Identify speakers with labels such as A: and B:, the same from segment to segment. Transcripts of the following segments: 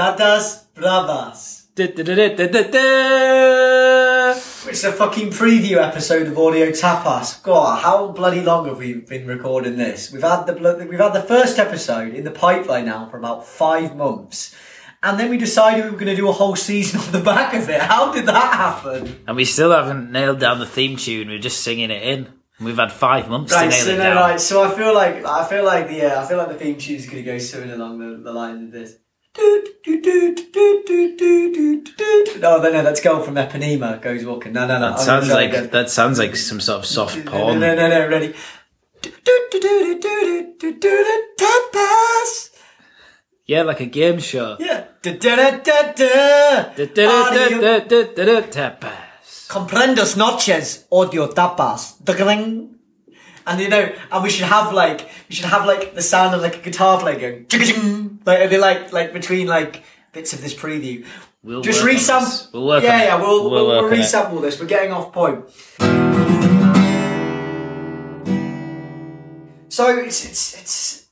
A: Patatas bravas. It's a fucking preview episode of Audio Tapas. God, how bloody long have we been recording this? We've had the blo- we've had the first episode in the pipeline now for about five months, and then we decided we were going to do a whole season on the back of it. How did that happen?
B: And we still haven't nailed down the theme tune. We're just singing it in. We've had five months
A: Right,
B: to nail
A: so
B: it
A: no,
B: down.
A: right, so I feel like I feel like the yeah, I feel like the theme tune is going to go something along the, the lines of this. No, no, no, that's Girl from Ipanema goes walking. No, no, no.
B: That sounds like
A: again.
B: that sounds like some sort of soft
A: No,
B: porn.
A: no, no, no, ready. Tapas.
B: Yeah, like a game show.
A: Yeah.
B: Tapas.
A: Comprendos noches, audio tapas. And you know, and we should have like, we should have like the sound of like a guitar player going, like, and they like, like between like bits of this preview.
B: We'll
A: Just resample.
B: We'll work
A: yeah, yeah, we'll,
B: We'll
A: we'll, we'll resample this. We're getting off point. So it's, it's, it's,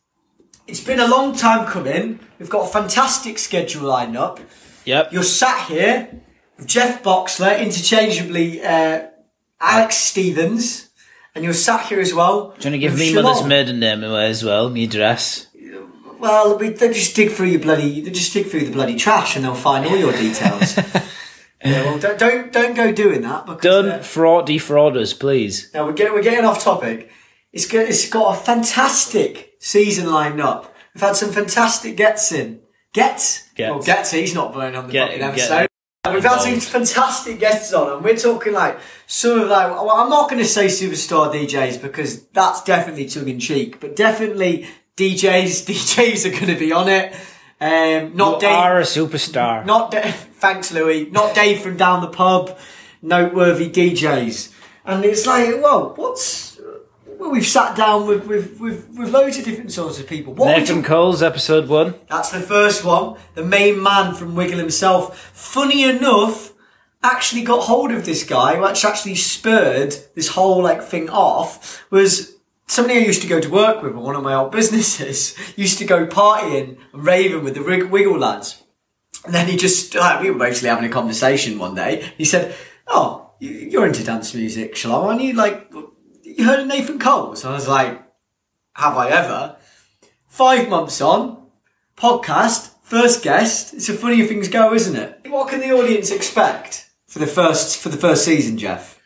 A: it's been a long time coming. We've got a fantastic schedule lined up.
B: Yep.
A: You're sat here with Jeff Boxler, interchangeably uh, Alex Stevens, and you're sat here as well.
B: Do you want to give me
A: Shalom.
B: mother's maiden name away as well? Me address.
A: Well, we, they just dig through your bloody, they just dig through the bloody trash, and they'll find all your details. yeah, well, don't, don't don't go doing that because
B: Don't
A: uh,
B: fraud defraud us, please.
A: now we're getting we're getting off topic. It's got, it's got a fantastic season lined up. We've had some fantastic gets in. Gets?
B: Gets.
A: Well, gets, he's not blown on the
B: Get-
A: fucking episode. We've had some fantastic guests on, and we're talking like some of like. Well, I'm not going to say superstar DJs because that's definitely tongue in cheek, but definitely DJs. DJs are going to be on it. Um, not
B: You
A: Dave.
B: are a superstar.
A: Not Dave. Thanks, Louis. Not Dave from down the pub. Noteworthy DJs, and it's like, well, what's well, we've sat down with with, with, with loads of different sorts of people. What
B: Nathan
A: talking-
B: Cole's episode one.
A: that's the first one. The main man from Wiggle himself. Funny enough, actually got hold of this guy, which actually spurred this whole like thing off. Was somebody I used to go to work with at one of my old businesses. Used to go partying and raving with the Wiggle lads. And then he just, like, we were basically having a conversation one day. He said, "Oh, you- you're into dance music, Shalom? Aren't you like, you heard of Nathan Coles? So I was like, "Have I ever?" Five months on, podcast, first guest. It's a funny things go, isn't it? What can the audience expect for the first for the first season, Jeff?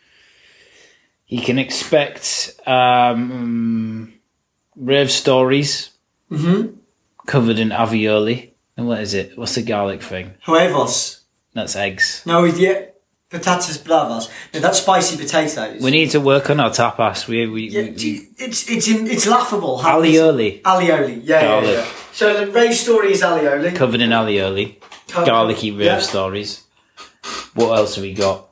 B: You can expect um, rave stories mm-hmm. covered in alioli. And what is it? What's the garlic thing?
A: Huevos.
B: That's eggs.
A: No, yeah, patatas bravas. No, that's spicy potatoes.
B: We need to work on our tapas. We, we,
A: Yeah,
B: we,
A: it's it's in, it's laughable.
B: alioli
A: Alioli, yeah, yeah, yeah. So the rave story is alioli.
B: covered in alioli. Garlicky rave
A: yeah.
B: stories. What else have we got?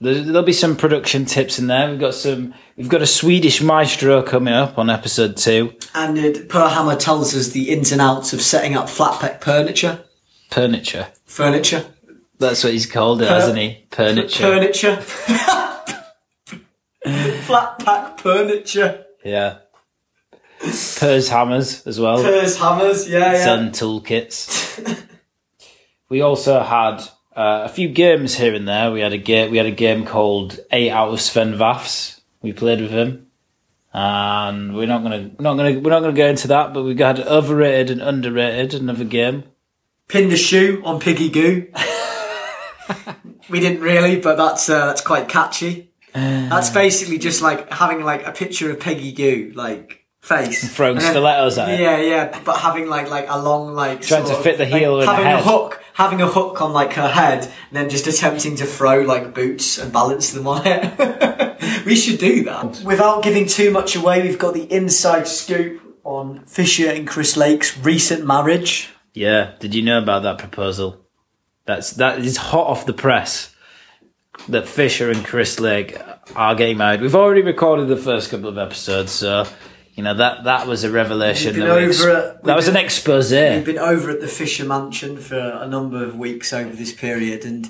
B: There- There'll be some production tips in there. We've got some. We've got a Swedish maestro coming up on episode two.
A: And uh, Perhammer tells us the ins and outs of setting up flat pack furniture.
B: Furniture.
A: Furniture.
B: That's what he's called it, hasn't he? Furniture.
A: Furniture. flat pack furniture.
B: Yeah. Purrs hammers as well.
A: Purrs hammers, yeah, yeah.
B: Sun toolkits. we also had uh, a few games here and there. We had a game. We had a game called Eight Out of Sven Väths. We played with him, and we're not gonna not gonna we're not gonna go into that. But we got overrated and underrated. Another game.
A: Pin the shoe on Peggy Gou. we didn't really, but that's uh, that's quite catchy. That's basically just like having like a picture of Peggy Gou, like face,
B: Throwing
A: then-
B: stilettos at it.
A: Yeah, yeah, but having like like a long like
B: Trying
A: sort
B: to fit the
A: of, like,
B: heel in the
A: having
B: head.
A: a hook, having a hook on like her head, and then just attempting to throw like boots and balance them on it. we should do that without giving too much away. We've got the inside scoop on Fisher and Chris Lake's recent marriage.
B: Yeah. Did you know about that proposal? That's that is hot off the press. That Fisher and Chris Lake are getting married. We've already recorded the first couple of episodes, so you know that that was a revelation.
A: Been
B: That, we ex-
A: over
B: that was an expose.
A: We've been over at the Fisher Mansion for a number of weeks over this period, and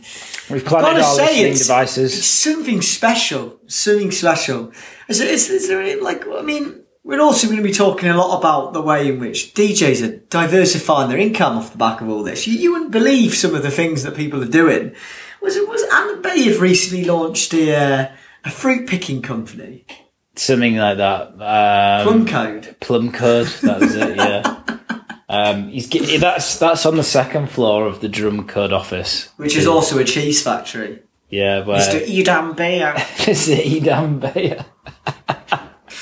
B: We've planted our listening
A: it's,
B: devices.
A: it's something special. Something special. Is, it, is, is there any, like? I mean, We're also going to be talking a lot about the way in which DJs are diversifying their income off the back of all this. You, you wouldn't believe some of the things that people are doing. Was it was Adam Beyer have recently launched a uh, a fruit picking company,
B: Something like that. Um,
A: Plum Code.
B: Plum code. That's it. Yeah. Um, he's that's that's on the second floor of the Drumcode office.
A: which is also a cheese factory.
B: Yeah, where
A: Mr. Edam Bear.
B: It's Edam Bayer.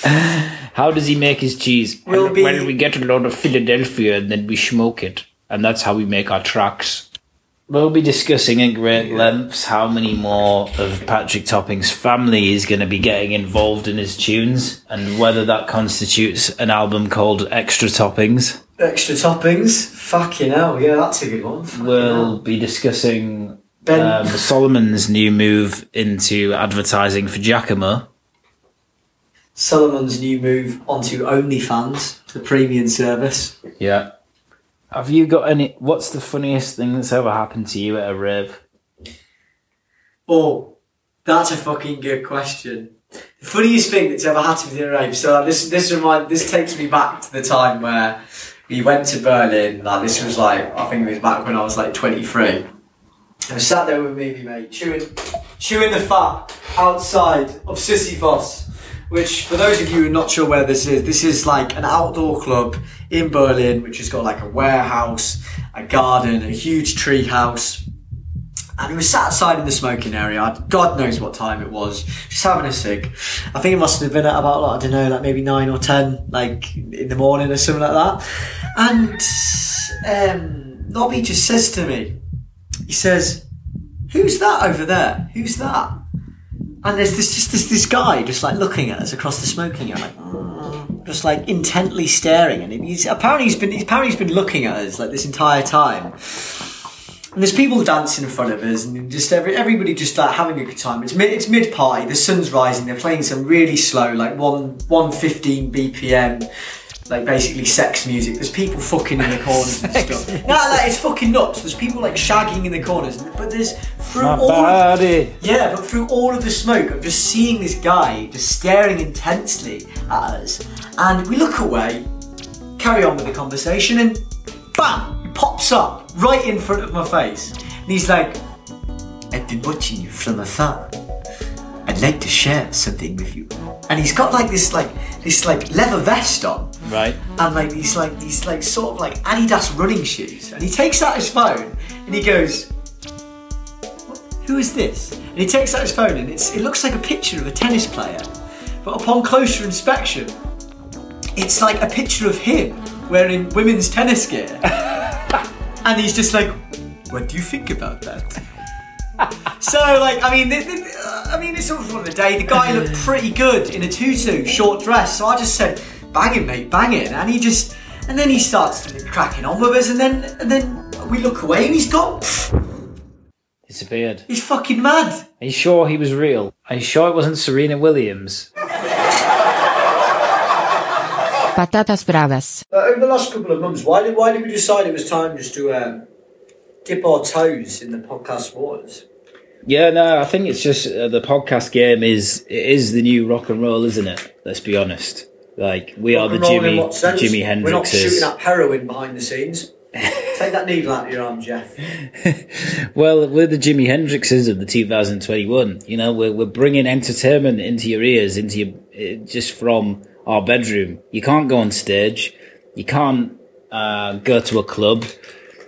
B: How does he make his cheese? Well,
A: be-
B: we get a lot of Philadelphia and then we smoke it, and that's how we make our tracks. We'll be discussing in great lengths how many more of Patrick Topping's family is going to be getting involved in his tunes, and whether that constitutes an album called Extra Toppings.
A: Extra toppings. Fucking hell, yeah, that's a good one. Fucking
B: We'll
A: hell.
B: be discussing
A: Ben-
B: um, Solomun's new move into advertising for Giacomo.
A: Solomun's new move onto OnlyFans, the premium service.
B: Yeah. Have you got any? What's the funniest thing that's ever happened to you at a rave?
A: Oh, that's a fucking good question. The funniest thing that's ever happened to me at a rave. So like, this this remind this takes me back to the time where we went to Berlin. Like this was like I think it was back when I was like twenty three. I was sat there with me, and mate, chewing chewing the fat outside of Sisyphos. Which, for those of you who are not sure where this is, this is like an outdoor club in Berlin, which has got like a warehouse, a garden, a huge tree house, and we were sat outside in the smoking area. God knows what time it was. Just having a cig. I think it must have been at about, like, I don't know, like maybe nine or ten, like in the morning or something like that. And um, Nobby just says to me, he says, "Who's that over there? Who's that?" And there's this just this this guy just like looking at us across the smoking area, like just like intently staring. And he's apparently he's been apparently he's been looking at us like this entire time. And there's people dancing in front of us, and just every, everybody just like having a good time. It's mid it's mid party. The sun's rising. They're playing some really slow, like one one fifteen BPM, like basically sex music. There's people fucking in the corners and stuff. No, like it's fucking nuts. There's people like shagging in the corners, but there's through
B: My
A: all. Of,
B: body. Eh?
A: yeah, but through all of the smoke, I'm just seeing this guy just staring intensely at us. And we look away, carry on with the conversation, and bam, he pops up right in front of my face. And he's like, I've been watching you from afar. I'd like to share something with you. And he's got like this like this like leather vest on
B: Right.
A: and like these like these like sort of like Adidas running shoes. And he takes out his phone and he goes, "Who is this?" And he takes out his phone and it's it looks like a picture of a tennis player, but upon closer inspection, it's like a picture of him wearing women's tennis gear. and he's just like, "What do you think about that?" So, like, I mean, I mean, it's all for the day. The guy looked pretty good in a tutu, short dress. So I just said, "Bang it, mate, bang it." And he just, and then he starts cracking on with us, and then, and then we look away, and he's gone.
B: Disappeared.
A: he's fucking mad.
B: Are you sure he was real? Are you sure it wasn't Serena Williams?
C: Patatas bravas.
A: Uh, over the last couple of months, why did why did we decide it was time just to um, dip our toes in the podcast waters?
B: Yeah, no, I think it's just uh, the podcast game is it is the new rock and roll, isn't it? Let's be honest. Like we are the
A: Rock roll in
B: Jimmy
A: sense?
B: Jimi
A: We're not shooting up heroin behind the scenes. Take that needle out of your arm, Jeff.
B: Well, we're the Jimi Hendrixes of the 2021. You know, we're we're bringing entertainment into your ears, into your uh, just from our bedroom. You can't go on stage. You can't uh, go to a club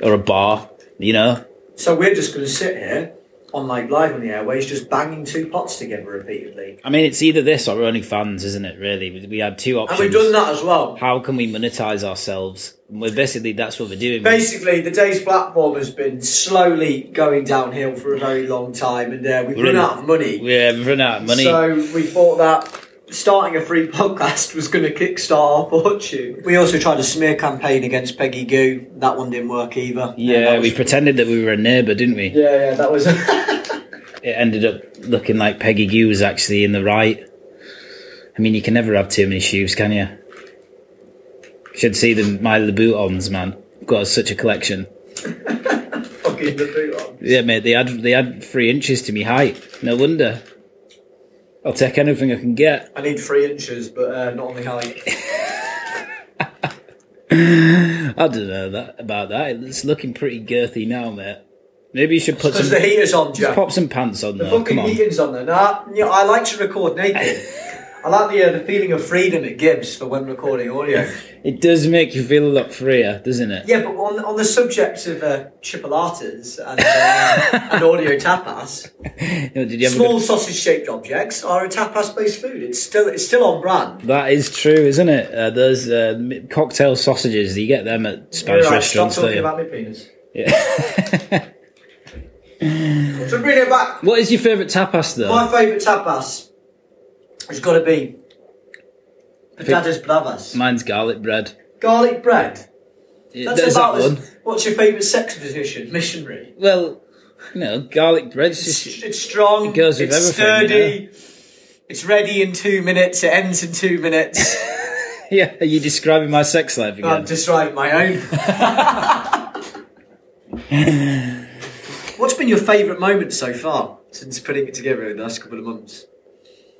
B: or a bar. You know,
A: So we're just going to sit here on like live on the airways, just banging two pots together repeatedly,
B: I mean, it's either this or OnlyFans, isn't it? Really, we, had two options, and
A: we've done that as well.
B: How can we monetize ourselves? We're basically that's what we're doing.
A: Basically, the day's platform has been slowly going downhill for a very long time, and uh, we've
B: We're
A: run out of money.
B: Yeah, we've run out of money.
A: So we thought that starting a free podcast was going to kickstart our fortune. We also tried a smear campaign against Peggy Gou. That one didn't work either.
B: yeah,
A: that
B: we pretended that we were a neighbour, didn't we?
A: Yeah, yeah, that was.
B: It ended up looking like Peggy Gou was actually in the right. I mean, you can never have too many shoes, can you? Should see the my Louboutins, man. I've got such a collection.
A: fucking the boot.
B: Yeah, mate. They had they had three inches to me height. No wonder. I'll take anything I can get.
A: I need three inches, but uh, not on the height.
B: I don't know that, about that. It's looking pretty girthy now, mate. Maybe you should put some.
A: the heater's on, Jack.
B: Just pop some pants on
A: the
B: there.
A: Fucking
B: Come
A: on. on there. Nah, you know, I like to record naked. I like the uh, the feeling of freedom it gives for when recording audio.
B: It does make you feel a lot freer, doesn't it?
A: Yeah, but on, on the subject of uh, chipolatas and, uh, and audio tapas,
B: You know, did you ever
A: small sausage-shaped objects are a tapas-based food. It's still it's still on brand.
B: That is true, isn't it? Uh, those uh, cocktail sausages, you get them at Spanish
A: Right, stop
B: restaurants, don't
A: talking about my penis.
B: Yeah.
A: So bring it back.
B: what is your favourite tapas, though?
A: My favourite tapas has got to be patatas bravas.
B: Mine's garlic bread.
A: Garlic bread.
B: Yeah,
A: That's
B: There's
A: about
B: that
A: as- What's your favourite sex position? Missionary.
B: Well, you know, garlic bread.
A: It's,
B: Just,
A: it's strong.
B: It goes with
A: it's
B: everything,
A: sturdy. It's ready in two minutes. It ends in two minutes.
B: yeah, are you describing my sex life again?
A: I'm describing my own. What's been your favourite moment so far since putting it together in the last couple of months?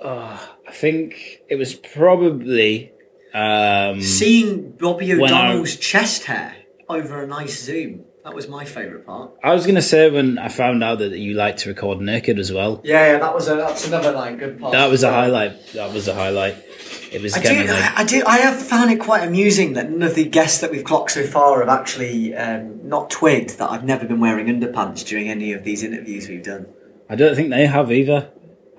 B: I think it was probably. Um,
A: Seeing Robbie
B: When I-
A: O'Donnell's chest hair over a nice zoom. That was my favourite part.
B: I was going to say when I found out that you like to record naked as well.
A: Yeah, yeah, that was a that's another like good part.
B: That was a highlight. That was a highlight. It was
A: I do,
B: like.
A: I do. I have found it quite amusing that none of the guests that we've clocked so far have actually um, not twigged that I've never been wearing underpants during any of these interviews we've done.
B: I don't think they have either.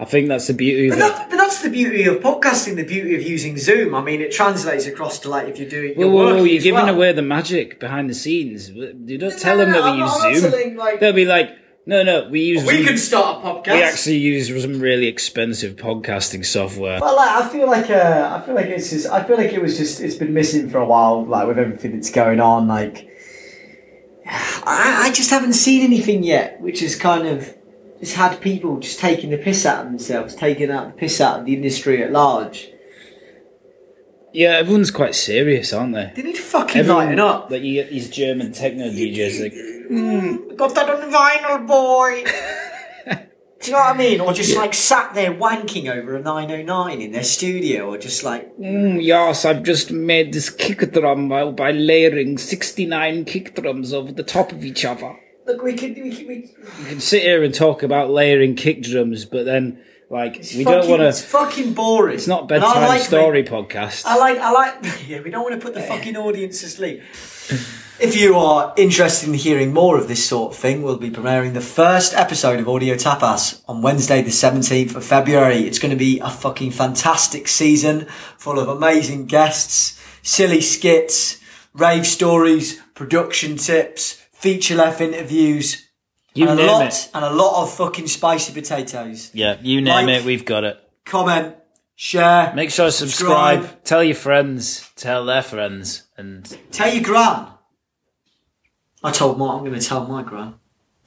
B: I think that's the beauty of
A: But,
B: it.
A: that, but that's the beauty of podcasting. The beauty of using Zoom. I mean, it translates across to like if you're doing.
B: Well,
A: you're
B: whoa, whoa, you're
A: as
B: giving
A: well.
B: away the magic behind the scenes. You don't tell
A: No,
B: them that
A: I'm
B: we
A: I'm
B: use Zoom.
A: telling, like-
B: They'll be like, no, no, we use
A: We
B: Zoom.
A: can start a podcast.
B: We actually use some really expensive podcasting software.
A: Well, like, I feel like uh, I feel like it's just I feel like it was just it's been missing for a while. Like with everything that's going on, like I, I just haven't seen anything yet, which is kind of just had people just taking the piss out of themselves, taking out the piss out of the industry at large.
B: Yeah, everyone's quite serious, aren't they?
A: They need to fucking
B: Everyone,
A: lighten up.
B: Like you get these German techno DJs, like
A: Got that on vinyl, boy. Do you know what I mean? Or just like sat there wanking over a 909 in their studio, or just like
B: mm, yes, I've just made this kick drum by, layering sixty-nine kick drums over the top of each other.
A: Look, we could, we could, we,
B: You can sit here and talk about layering kick drums, but then like
A: it's
B: we
A: fucking,
B: don't want to.
A: It's fucking boring.
B: It's not bedtime
A: like
B: story podcast.
A: I like, I like, yeah, we don't want to put the fucking audience to sleep. If you are interested in hearing more of this sort of thing, we'll be premiering the first episode of Audio Tapas on Wednesday, the 17th of February. It's going to be a fucking fantastic season full of amazing guests, silly skits, rave stories, production tips, feature length interviews,
B: you
A: and a
B: name
A: lot,
B: it.
A: and a lot of fucking spicy potatoes.
B: Yeah, you name
A: Like-
B: it, we've got it.
A: Comment, share,
B: Make sure to subscribe.
A: Subscribe.
B: Tell your friends. Tell their friends. And
A: tell your gran. I told my, I'm going to tell my gran.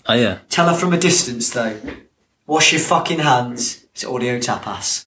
B: oh yeah.
A: Tell her from a distance though. Wash your fucking hands. It's audio tapas.